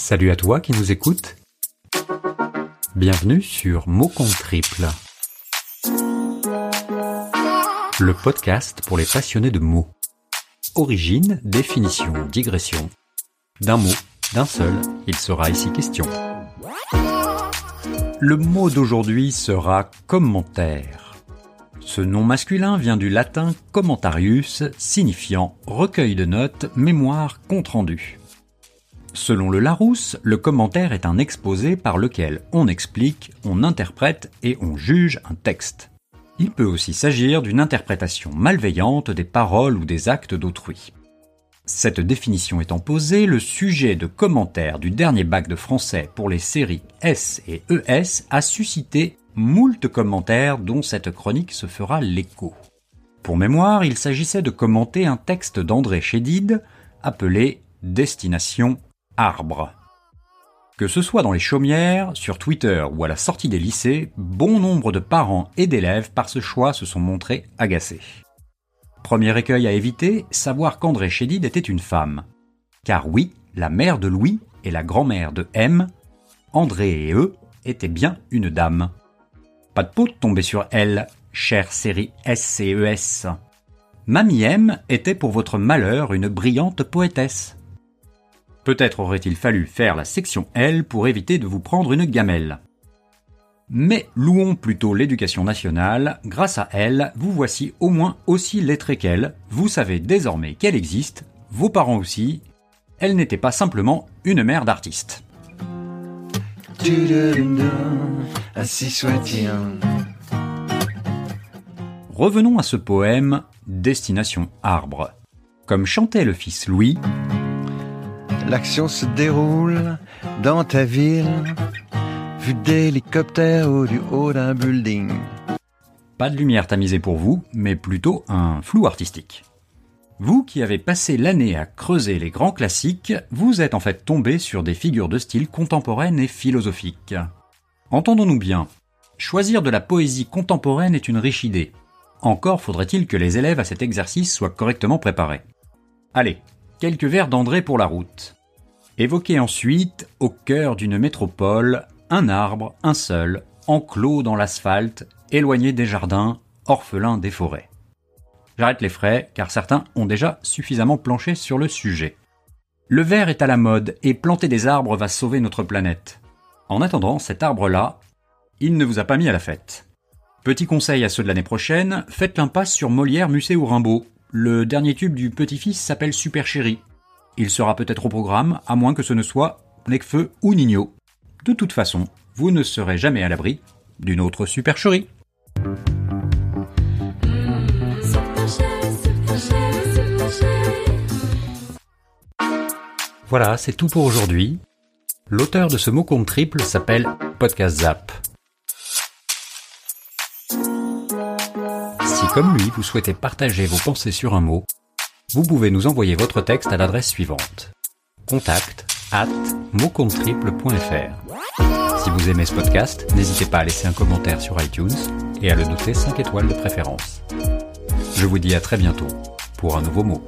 Salut à toi qui nous écoutes. Bienvenue sur Mots compte triple. Le podcast pour les passionnés de mots. Origine, définition, digression. D'un mot, d'un seul, il sera ici question. Le mot d'aujourd'hui sera commentaire. Ce nom masculin vient du latin commentarius, signifiant recueil de notes, mémoire, compte rendu. Selon le Larousse, le commentaire est un exposé par lequel on explique, on interprète et on juge un texte. Il peut aussi s'agir d'une interprétation malveillante des paroles ou des actes d'autrui. Cette définition étant posée, le sujet de commentaire du dernier bac de français pour les séries S et ES a suscité moult commentaires dont cette chronique se fera l'écho. Pour mémoire, il s'agissait de commenter un texte d'André Chédid appelé Destination Que ce soit dans les chaumières, sur Twitter ou à la sortie des lycées, bon nombre de parents et d'élèves par ce choix se sont montrés agacés. Premier écueil à éviter, savoir qu'André Chédid était une femme. Car oui, la mère de Louis et la grand-mère de M, André et eux, étaient bien une dame. Pas de peau de tomber sur elle, chère série SCES. E Mamie M était pour votre malheur une brillante poétesse. Peut-être aurait-il fallu faire la section L pour éviter de vous prendre une gamelle. Mais louons plutôt l'éducation nationale, grâce à elle, vous voici au moins aussi lettré qu'elle, vous savez désormais qu'elle existe, vos parents aussi, elle n'était pas simplement une mère d'artiste. Revenons à ce poème Destination Arbre. Comme chantait le fils Louis, L'action se déroule dans ta ville, vue d'hélicoptère ou du haut d'un building. Pas de lumière tamisée pour vous, mais plutôt un flou artistique. Vous qui avez passé l'année à creuser les grands classiques, vous êtes en fait tombé sur des figures de style contemporaines et philosophiques. Entendons-nous bien, choisir de la poésie contemporaine est une riche idée. Encore faudrait-il que les élèves à cet exercice soient correctement préparés. Allez, quelques vers d'André pour la route. Évoquez ensuite, au cœur d'une métropole, un arbre, un seul, enclos dans l'asphalte, éloigné des jardins, orphelin des forêts. J'arrête les frais, car certains ont déjà suffisamment planché sur le sujet. Le verre est à la mode, et planter des arbres va sauver notre planète. En attendant, cet arbre-là, il ne vous a pas mis à la fête. Petit conseil à ceux de l'année prochaine, faites l'impasse sur Molière, Musset ou Rimbaud. Le dernier tube du petit-fils s'appelle Super Chéri. Il sera peut-être au programme, à moins que ce ne soit Necfeu ou Nino. De toute façon, vous ne serez jamais à l'abri d'une autre supercherie. Voilà, c'est tout pour aujourd'hui. L'auteur de ce mot compte triple s'appelle Podcast Zap. Si comme lui, vous souhaitez partager vos pensées sur un mot, vous pouvez nous envoyer votre texte à l'adresse suivante. Contact at Si vous aimez ce podcast, n'hésitez pas à laisser un commentaire sur iTunes et à le noter 5 étoiles de préférence. Je vous dis à très bientôt pour un nouveau mot.